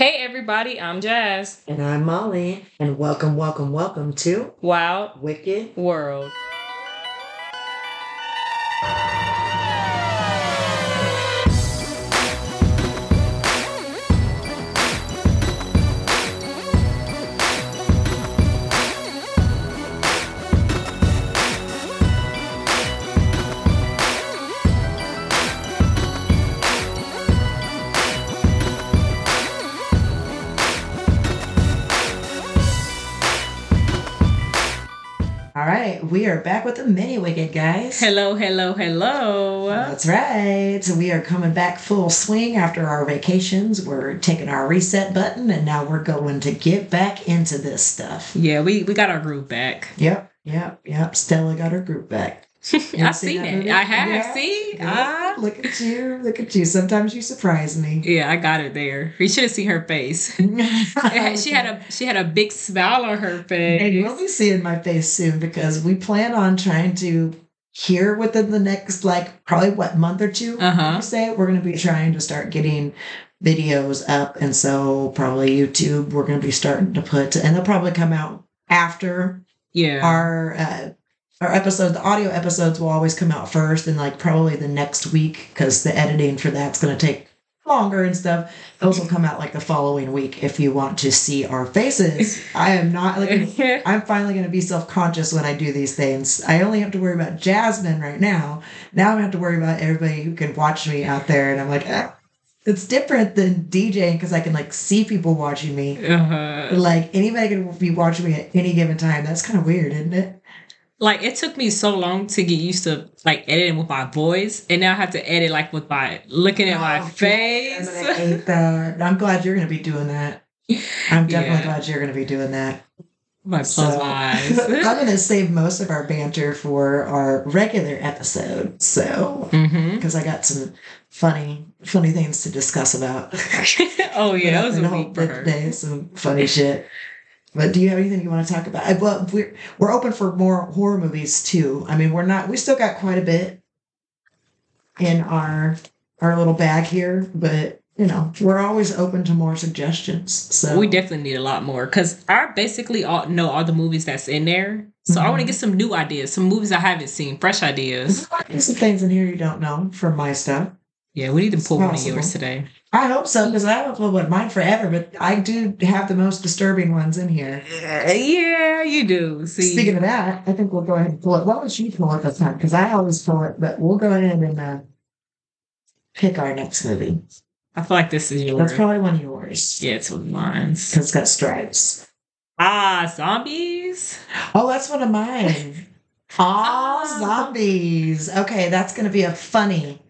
Hey everybody, I'm Jazz. And I'm Molly, and welcome, welcome, welcome to Wild Wicked. World. Are back with the mini Wicked, guys. Hello, hello, hello. That's right. So we are coming back full swing after our vacations. We're taking our reset button, and now we're going to get back into this stuff. Yeah, we, we got our groove back. Yep, yep, yep. Stella got her group back. I've seen it. movie? I have. Yeah. See? Yeah, Ah. look at you, look at you. Sometimes you surprise me. Yeah, I got it there. You should have seen her face. Had- she had a she had a big smile on her face. And you'll be seeing my face soon because we plan on trying to here within the next like probably what month or two. Uh-huh. Say we're going to be trying to start getting videos up, and so probably YouTube we're going to be starting to put, and they'll probably come out after Yeah. our. Uh, our episodes, the audio episodes will always come out first, and like probably the next week because the editing for that's going to take longer and stuff. Those will come out like the following week if you want to see our faces. I am not like I'm finally going to be self conscious when I do these things. I only have to worry about Jasmine right now. Now I have to worry about everybody who can watch me out there. And I'm like, ah. it's different than DJing because I can like see people watching me. uh-huh. Like anybody can be watching me at any given time. That's kind of weird, isn't it? Like it took me so long to get used to like editing with my voice, and now I have to edit like with my looking at my Oh, face. I'm gonna hate that. I'm glad you're going to be doing that. I'm definitely Yeah. glad you're going to be doing that. my So, my I'm going to save most of our banter for our regular episode. So Mm-hmm. because I got some funny, funny things to discuss about. oh yeah, that was a week for her. today, some funny shit. But do you have anything you want to talk about? I- Well, we're we're open for more horror movies too. I mean, we're not. We still got quite a bit in our our little bag here, but you know, we're always open to more suggestions. So We definitely need a lot more because I basically all know all the movies that's in there. So I want to mm-hmm. get some new ideas, some movies I haven't seen, fresh ideas. There's some things in here you don't know from my stuff. Yeah, we need to pull one of yours today. I hope so because I haven't pulled one mine forever, but I do have the most disturbing ones in here. Yeah, you do. See, Speaking of that, I think we'll go ahead and pull it. What would you pull it this time? Because I always pull it, but we'll go ahead and uh, pick our next movie. I feel like this is yours. That's probably one of yours. yeah, it's one of mine. Because it's got stripes. Ah, zombies. Oh, that's one of mine. Ah. zombies. Okay, that's going to be a funny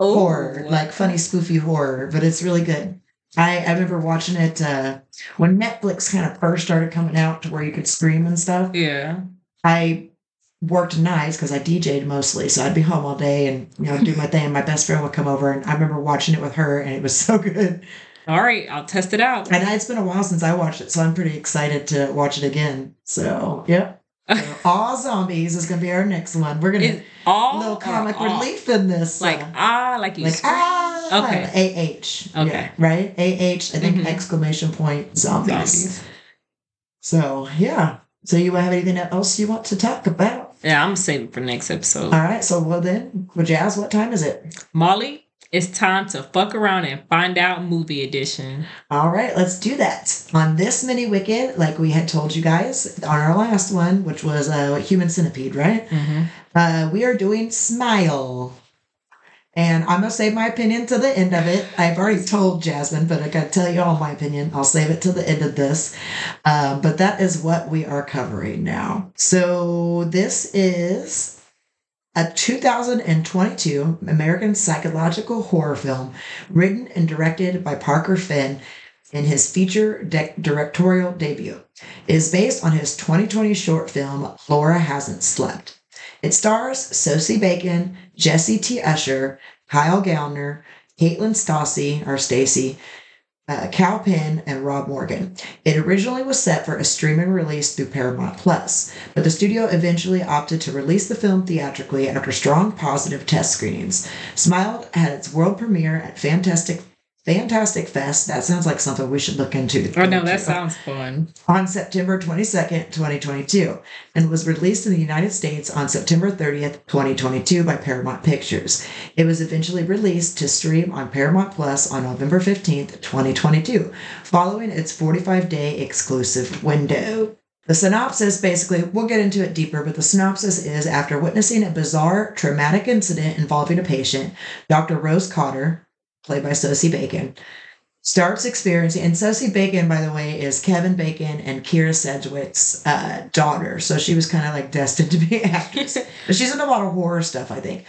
Oh, horror, like funny, spoofy horror, but it's really good. I, I remember watching it uh, when Netflix kind of first started coming out to where you could stream and stuff. yeah. I worked nights because I DJ'd mostly, so I'd be home all day and you know do my thing. And my best friend would come over, and I remember watching it with her, and it was so good. All right, I'll test it out. And it's been a while since I watched it, so I'm pretty excited to watch it again. So yeah, so, All Zombies is going to be our next one. We're gonna all little comic all? relief in this, Like uh, ah, like you. like scream? ah, Okay. ah, Okay. right, ah, I think Mhm. exclamation point zombies. Zombies. So yeah. So you have anything else you want to talk about? Yeah, I'm saving for next episode. All right. So well then, well, Jazz, what time is it? Molly, it's time to fuck around and find out movie edition. All right, let's do that. On this mini wicked, like we had told you guys on our last one, which was uh, Human Centipede, right? Mm-hmm. Uh, we are doing Smile. And I'm going to save my opinion to the end of it. I've already told Jasmine, but I got to tell you all my opinion. I'll save it to the end of this. Um, but that is what we are covering now. So this is a 2022 American psychological horror film written and directed by Parker Finn in his feature de- directorial debut. It is based on his 2020 short film, Laura Hasn't Slept. It stars Sosie Bacon, Jesse T. Usher, Kyle Gallner, Caitlin Stassi, or Stasey, uh, Kal Penn, and Rob Morgan. It originally was set for a streaming release through Paramount Plus, but the studio eventually opted to release the film theatrically after strong positive test screenings. Smile had its world premiere at Fantastic Fantastic Fest. That sounds like something we should look into. Oh no, that sounds fun. On September 22nd, 2022, and was released in the United States on September 30th, 2022 by Paramount Pictures. It was eventually released to stream on Paramount Plus on November 15th, 2022, following its 45 day exclusive window. The synopsis basically, we'll get into it deeper, but the synopsis is after witnessing a bizarre, traumatic incident involving a patient, Dr. Rose Cotter, played by Sosie Bacon, starts experiencing, and Sosie Bacon, by the way, is Kevin Bacon and Kyra Sedgwick's uh, daughter. So she was kind of like destined to be an actress. but she's in a lot of horror stuff, I think.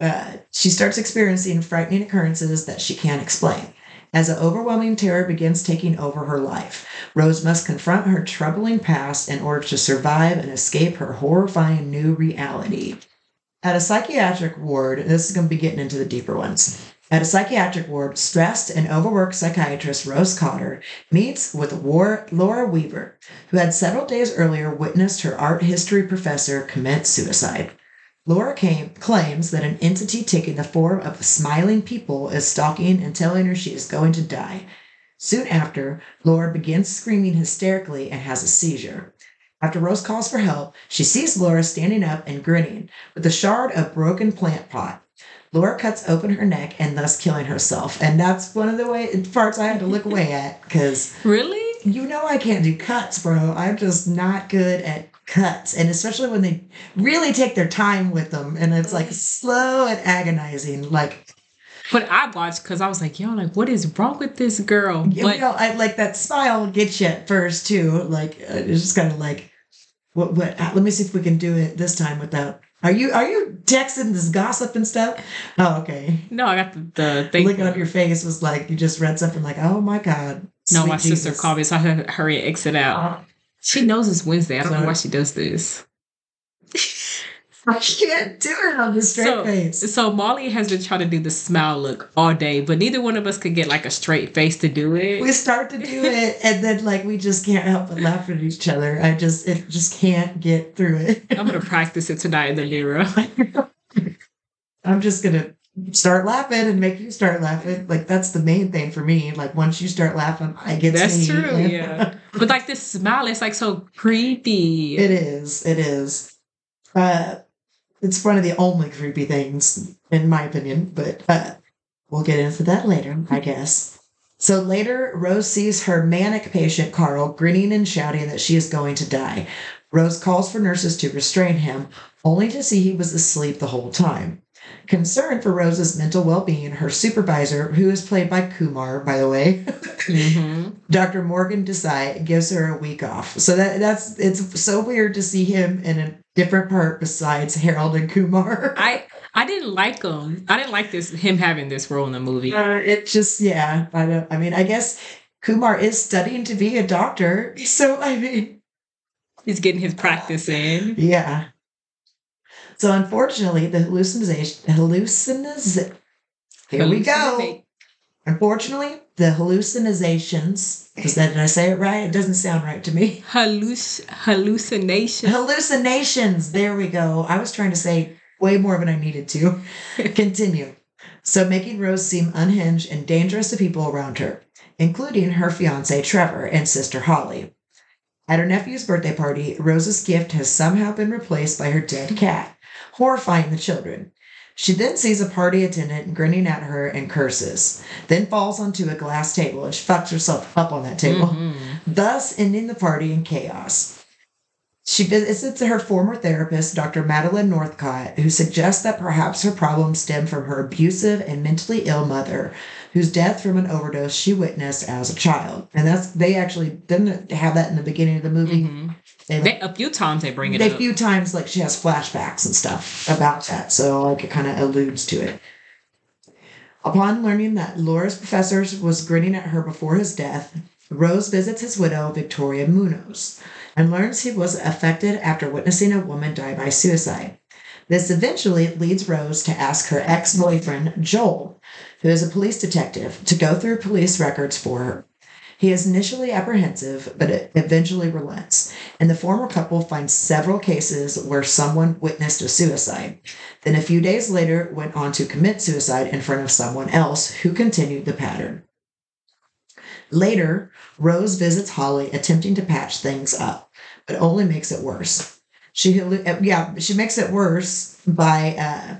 Uh, she starts experiencing frightening occurrences that she can't explain. As an overwhelming terror begins taking over her life, Rose must confront her troubling past in order to survive and escape her horrifying new reality. At a psychiatric ward, this is going to be getting into the deeper ones. At a psychiatric ward, stressed and overworked psychiatrist Rose Cotter meets with War- Laura Weaver, who had several days earlier witnessed her art history professor commit suicide. Laura came, claims that an entity taking the form of smiling people is stalking and telling her she is going to die. Soon after, Laura begins screaming hysterically and has a seizure. After Rose calls for help, she sees Laura standing up and grinning with a shard of broken plant pot. Laura cuts open her neck and thus killing herself. And that's one of the way, parts I had to look away at because Really? you know I can't do cuts, bro. I'm just not good at cuts. And especially when they really take their time with them and it's like slow and agonizing. Like, But I watched because I was like, yo, like, what is wrong with this girl? you But know, I like that smile gets you at first too. Like, uh, it's just kind of like, what, what, uh, let me see if we can do it this time without. Are you are you texting this gossip and stuff? Oh, okay. no, I got the, the thing. Look on your face was like you just read something like, oh my god. no, my sister called me, so I had to hurry and exit out. Uh-huh. She knows it's Wednesday. I don't know uh-huh. why she does this. I can't do it on the straight So, face. so Molly has been trying to do the smile look all day, but neither one of us could get like a straight face to do it. We start to do it, and then like we just can't help but laugh at each other. I just it just can't get through it. I'm gonna practice it tonight in the mirror. I'm just gonna start laughing and make you start laughing. Like that's the main thing for me. Like once you start laughing, I get That's me. true, yeah. But like this smile, it's like so creepy. It is. It is. Uh, it's one of the only creepy things, in my opinion, but uh, we'll get into that later, I guess. So later, Rose sees her manic patient, Carl, grinning and shouting that she is going to die. Rose calls for nurses to restrain him, only to see he was asleep the whole time. Concerned for Rose's mental well being, her supervisor, who is played by Kumar, by the way, hmm Dr. Morgan Desai gives her a week off. So that that's it's so weird to see him in a different part besides Harold and Kumar. I I didn't like him. I didn't like this him having this role in the movie. Uh, it just yeah, I don't I mean I guess Kumar is studying to be a doctor. So I mean He's getting his practice in. yeah. So unfortunately the hallucination hallucination here we go. Unfortunately, the hallucinations, is that did I say it right? It doesn't sound right to me. Halluc- hallucination. Hallucinations. There we go. I was trying to say way more than I needed to. Continue. So, making Rose seem unhinged and dangerous to people around her, including her fiance Trevor and sister Holly. At her nephew's birthday party, Rose's gift has somehow been replaced by her dead cat, horrifying the children. She then sees a party attendant grinning at her and curses, then falls onto a glass table and she fucks herself up on that table Mhm. thus ending the party in chaos. She visits her former therapist, Dr. Madeline Northcott, who suggests that perhaps her problems stem from her abusive and mentally ill mother, whose death from an overdose she witnessed as a child. And that's they actually didn't have that in the beginning of the movie. Mhm. They, They, a few times they bring it they up. A few times like she has flashbacks and stuff about that, so like it kind of alludes to it. Upon learning that Laura's professor was grinning at her before his death, Rose visits his widow, Victoria Munoz, and learns he was affected after witnessing a woman die by suicide. This eventually leads Rose to ask her ex boyfriend, Joel, who is a police detective, to go through police records for her. He is initially apprehensive, but eventually relents, and the former couple finds several cases where someone witnessed a suicide. Then a few days later went on to commit suicide in front of someone else who continued the pattern. Later, Rose visits Holly, attempting to patch things up, but only makes it worse. She uh, yeah, she makes it worse by uh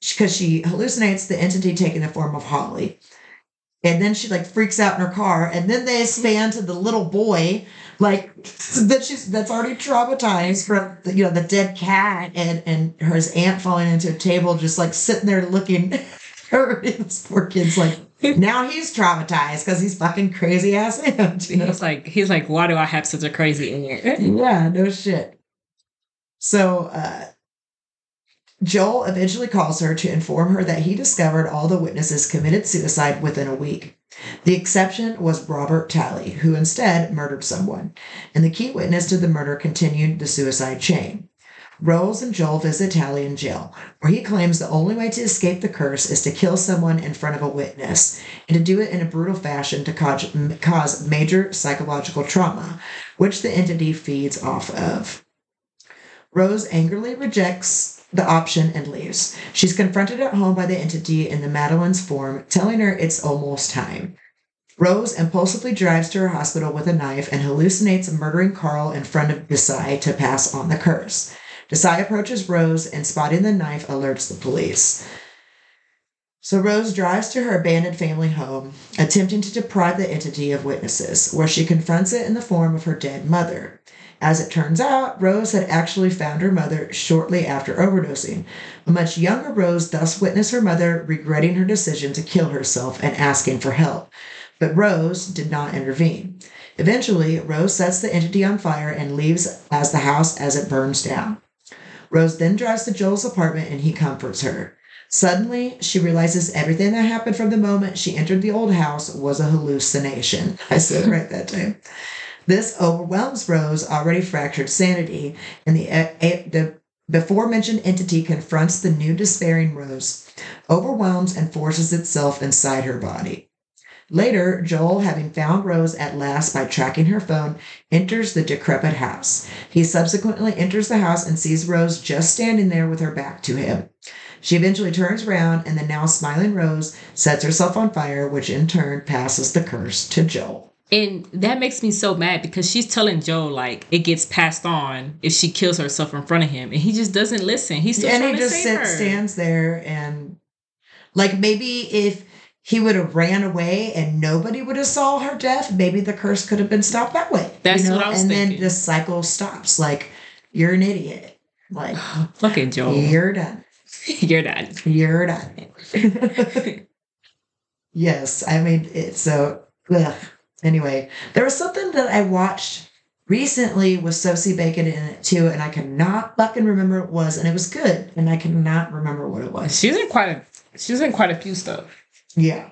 because she hallucinates the entity taking the form of Holly. And then she like freaks out in her car, and then they span to the little boy, like that she's that's already traumatized from the, you know the dead cat and and her aunt falling into a table, just like sitting there looking. Her this poor kid's like now he's traumatized because he's fucking crazy ass aunt. You know? He's like, he's like, why do I have such a crazy aunt? Yeah, no shit. So uh, Joel eventually calls her to inform her that he discovered all the witnesses committed suicide within a week. The exception was Robert Talley, who instead murdered someone, and the key witness to the murder continued the suicide chain. Rose and Joel visit Talley in jail, where he claims the only way to escape the curse is to kill someone in front of a witness, and to do it in a brutal fashion to cause major psychological trauma, which the entity feeds off of. Rose angrily rejects the option and leaves. She's confronted at home by the entity in the Madeline's form, telling her it's almost time. Rose impulsively drives to her hospital with a knife and hallucinates murdering Carl in front of Desai to pass on the curse. Desai approaches Rose and spotting the knife alerts the police. So Rose drives to her abandoned family home, attempting to deprive the entity of witnesses, where she confronts it in the form of her dead mother. As it turns out, Rose had actually found her mother shortly after overdosing. A much younger Rose thus witnessed her mother regretting her decision to kill herself and asking for help. But Rose did not intervene. Eventually, Rose sets the entity on fire and leaves as the house as it burns down. Rose then drives to Joel's apartment and he comforts her. Suddenly, she realizes everything that happened from the moment she entered the old house was a hallucination. I said right that time. This overwhelms Rose, already fractured sanity, and the, uh, the before mentioned entity confronts the new despairing Rose, overwhelms and forces itself inside her body. Later, Joel, having found Rose at last by tracking her phone, enters the decrepit house. He subsequently enters the house and sees Rose just standing there with her back to him. She eventually turns around, and the now smiling Rose sets herself on fire, which in turn passes the curse to Joel. And that makes me so mad because she's telling Joe like it gets passed on if she kills herself in front of him, and he just doesn't listen. He's still and he just sits, stands there and, like, maybe if he would have ran away and nobody would have saw her death, maybe the curse could have been stopped that way. That's you know? what I was thinking. And then the cycle stops. Like, you're an idiot. Like, Look at Joe. you're done. You're done. You're done. yes, I mean, it's so. Ugh. Anyway, there was something that I watched recently with Sosie Bacon in it too, and I cannot fucking remember what it was, and it was good, and I cannot remember what it was. She's in quite a she's in quite a few stuff. Yeah.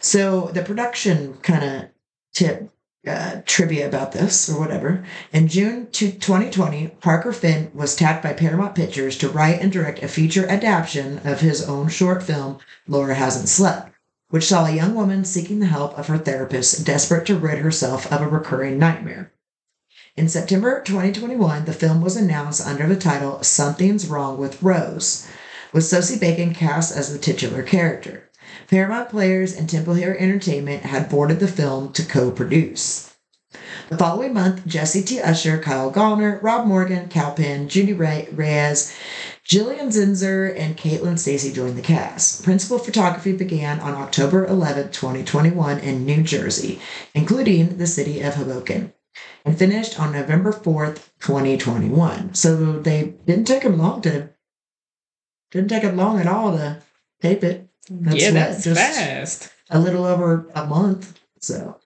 So the production kind of tip uh, trivia about this or whatever. In June to 2020, Parker Finn was tapped by Paramount Pictures to write and direct a feature adaptation of his own short film, Laura Hasn't Slept, which saw a young woman seeking the help of her therapist, desperate to rid herself of a recurring nightmare. In September 2021, the film was announced under the title Something's Wrong with Rose, with Sosie Bacon cast as the titular character. Paramount Players and Temple Hill Entertainment had boarded the film to co produce. The following month, Jesse T. Usher, Kyle Gallner, Rob Morgan, Kal Penn, Judy Re- Reyes, Gillian Zinser, and Caitlin Stasey joined the cast. Principal photography began on October 11, 2021, in New Jersey, including the city of Hoboken, and finished on November 4th, 2021. So they didn't take them long to, didn't take them long at all to tape it. That's yeah, that's just- fast. a little over a month. So,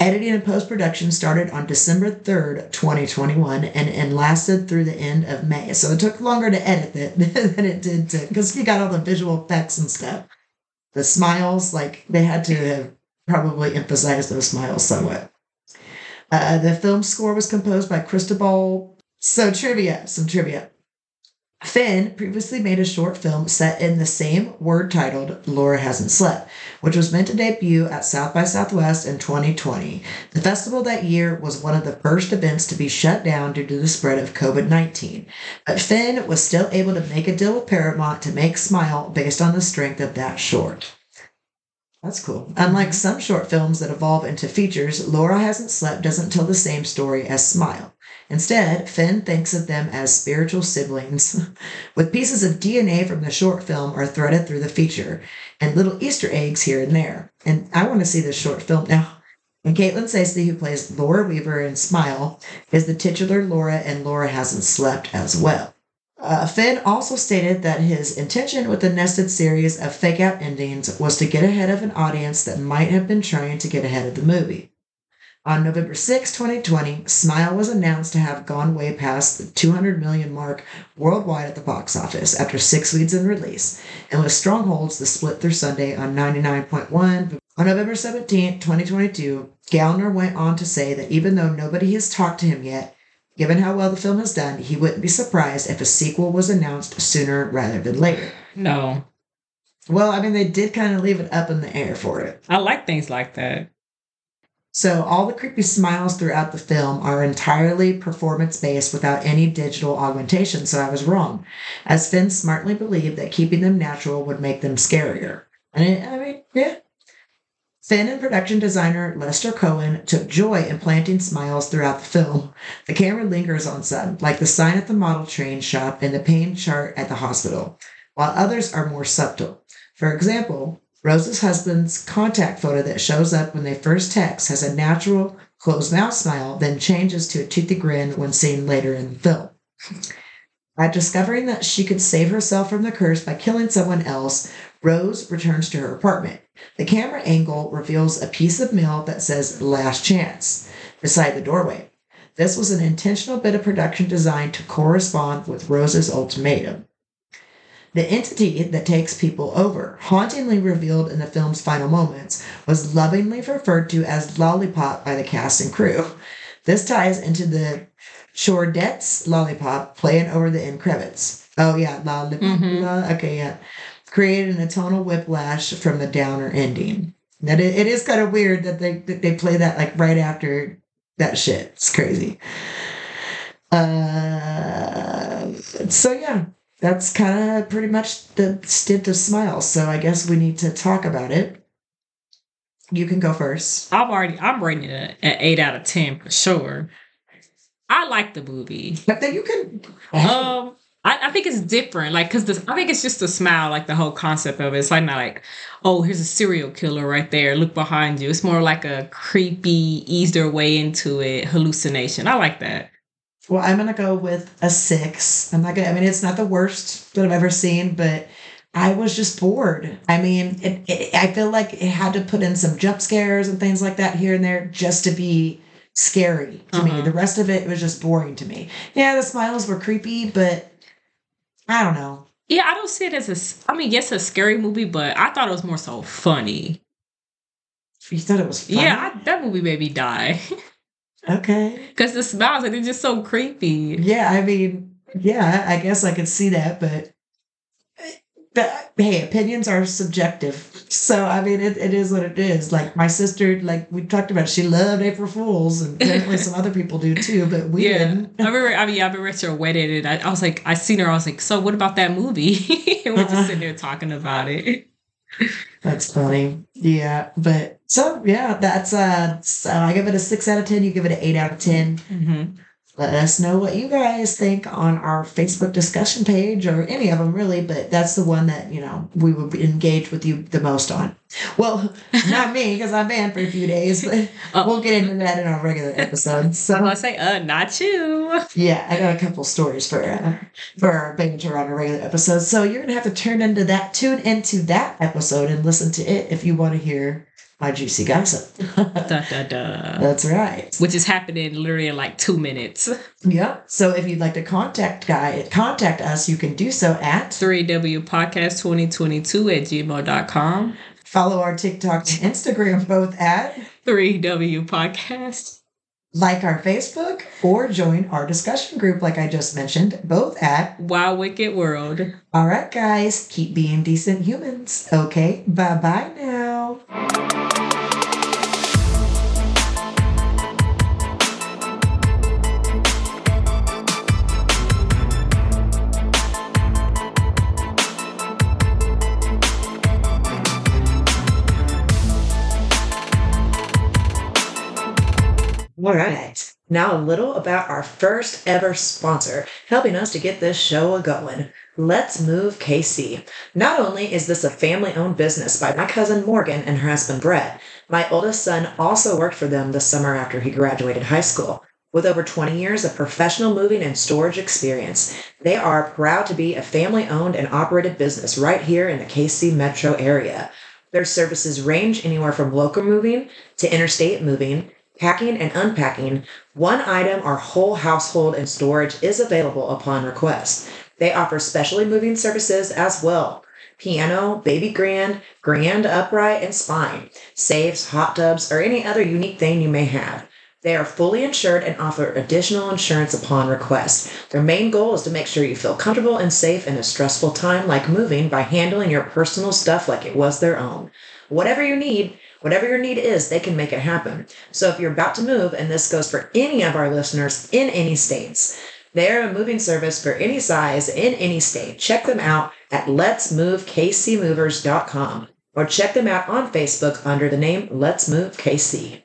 editing and post production started on December 3rd, 2021, and, and lasted through the end of May. So, it took longer to edit it than it did to, because you got all the visual effects and stuff. The smiles, like, they had to have probably emphasized those smiles somewhat. Uh, the film score was composed by Cristobal. So, trivia, some trivia. Finn previously made a short film set in the same word titled Laura Hasn't Slept, which was meant to debut at South by Southwest in 2020. The festival that year was one of the first events to be shut down due to the spread of COVID 19. But Finn was still able to make a deal with Paramount to make Smile based on the strength of that short. That's cool. Unlike some short films that evolve into features, Laura Hasn't Slept doesn't tell the same story as Smile. Instead, Finn thinks of them as spiritual siblings, with pieces of DNA from the short film are threaded through the feature, and little Easter eggs here and there. And I want to see this short film now. And Caitlin Stasey, who plays Laura Weaver in Smile, is the titular Laura, and Laura hasn't slept as well. Uh, Finn also stated that his intention with the nested series of fake out endings was to get ahead of an audience that might have been trying to get ahead of the movie. On November 6, 2020, Smile was announced to have gone way past the 200 million mark worldwide at the box office after six weeks in release, and with strongholds the split through Sunday on 99.1. On November 17, 2022, Gallner went on to say that even though nobody has talked to him yet, given how well the film has done, he wouldn't be surprised if a sequel was announced sooner rather than later. No. Well, I mean, they did kind of leave it up in the air for it. I like things like that. So all the creepy smiles throughout the film are entirely performance based without any digital augmentation, so I was wrong. As Finn smartly believed that keeping them natural would make them scarier. And it, I mean, yeah. Finn and production designer Lester Cohen took joy in planting smiles throughout the film. The camera lingers on some, like the sign at the model train shop and the pain chart at the hospital, while others are more subtle. For example, Rose's husband's contact photo that shows up when they first text has a natural closed mouth smile, then changes to a toothy grin when seen later in the film. By discovering that she could save herself from the curse by killing someone else, Rose returns to her apartment. The camera angle reveals a piece of mail that says last chance beside the doorway. This was an intentional bit of production design to correspond with Rose's ultimatum. The entity that takes people over, hauntingly revealed in the film's final moments, was lovingly referred to as Lollipop by the cast and crew. This ties into the Chordettes Lollipop playing over the end credits. Oh, yeah, Lollipop. Mhm. Okay, yeah. Created a tonal whiplash from the downer ending. That it, it is kind of weird that they that they play that like right after that shit. It's crazy. Uh, so yeah, that's kind of pretty much the stint of smiles. So I guess we need to talk about it. You can go first. I'm already I'm rating it an eight out of ten for sure. I like the movie. But then you can. Um, I, I think it's different, like, cause the, I think it's just a smile, like the whole concept of it. It's like not like, oh, here's a serial killer right there. Look behind you. It's more like a creepy, ease their way into it hallucination. I like that. Well, I'm gonna go with a six. I'm not gonna. I mean, it's not the worst that I've ever seen, but I was just bored. I mean, it, it, I feel like it had to put in some jump scares and things like that here and there just to be scary to me. Uh-huh. The rest of it was just boring to me. Yeah, the smiles were creepy, but I don't know. Yeah, I don't see it as a. I mean, yes, a scary movie, but I thought it was more so funny. You thought it was funny? Yeah, I, that movie made me die okay. because the smiles like they're just so creepy. Yeah, I mean, yeah, I guess I could see that, but, but hey, opinions are subjective. So I mean, it, it is what it is. Like my sister, like we talked about, she loved April Fools, and apparently some other people do too, but we yeah, didn't. I remember. I mean, I remember at your wedding, and I, I was like, I seen her. I was like, so what about that movie? and we're Uh-uh. just sitting there talking about it. That's funny. Yeah, but so yeah, that's uh, so I give it a six out of ten. You give it an eight out of ten. hmm Let us know what you guys think on our Facebook discussion page or any of them really, but that's the one that, you know, we would engage with you the most on. Well, not me because I'm banned for a few days, but Oh. we'll get into that in our regular episodes. So I say, uh, not you. yeah, I got a couple stories for uh, for our banter on a regular episode. So you're gonna have to turn into that, tune into that episode and listen to it if you want to hear my juicy gossip. Da da da. That's right. Which is happening literally in like two minutes. Yeah. So if you'd like to contact guy contact us, you can do so at 3W Podcast 2022 at gmail.com. follow our TikTok and Instagram both at 3W Podcast. Like our Facebook or join our discussion group, like I just mentioned, both at Wild Wicked World. All right, guys, keep being decent humans. Okay, bye bye now. All right. Now, a little about our first ever sponsor, helping us to get this show a going. Let's Move KC. Not only is this a family owned business by my cousin Morgan and her husband Brett, my oldest son also worked for them the summer after he graduated high school. With over 20 years of professional moving and storage experience, they are proud to be a family owned and operated business right here in the KC metro area. Their services range anywhere from local moving to interstate moving, packing and unpacking, one item or whole household and storage is available upon request. They offer specially moving services as well. Piano, baby grand, grand upright, and spine, safes, hot tubs, or any other unique thing you may have. They are fully insured and offer additional insurance upon request. Their main goal is to make sure you feel comfortable and safe in a stressful time like moving by handling your personal stuff like it was their own. Whatever you need, Whatever your need is, they can make it happen. So if you're about to move, and this goes for any of our listeners in any states, they're a moving service for any size in any state. Check them out at letsmovekcmovers.com or check them out on Facebook under the name Let's Move KC.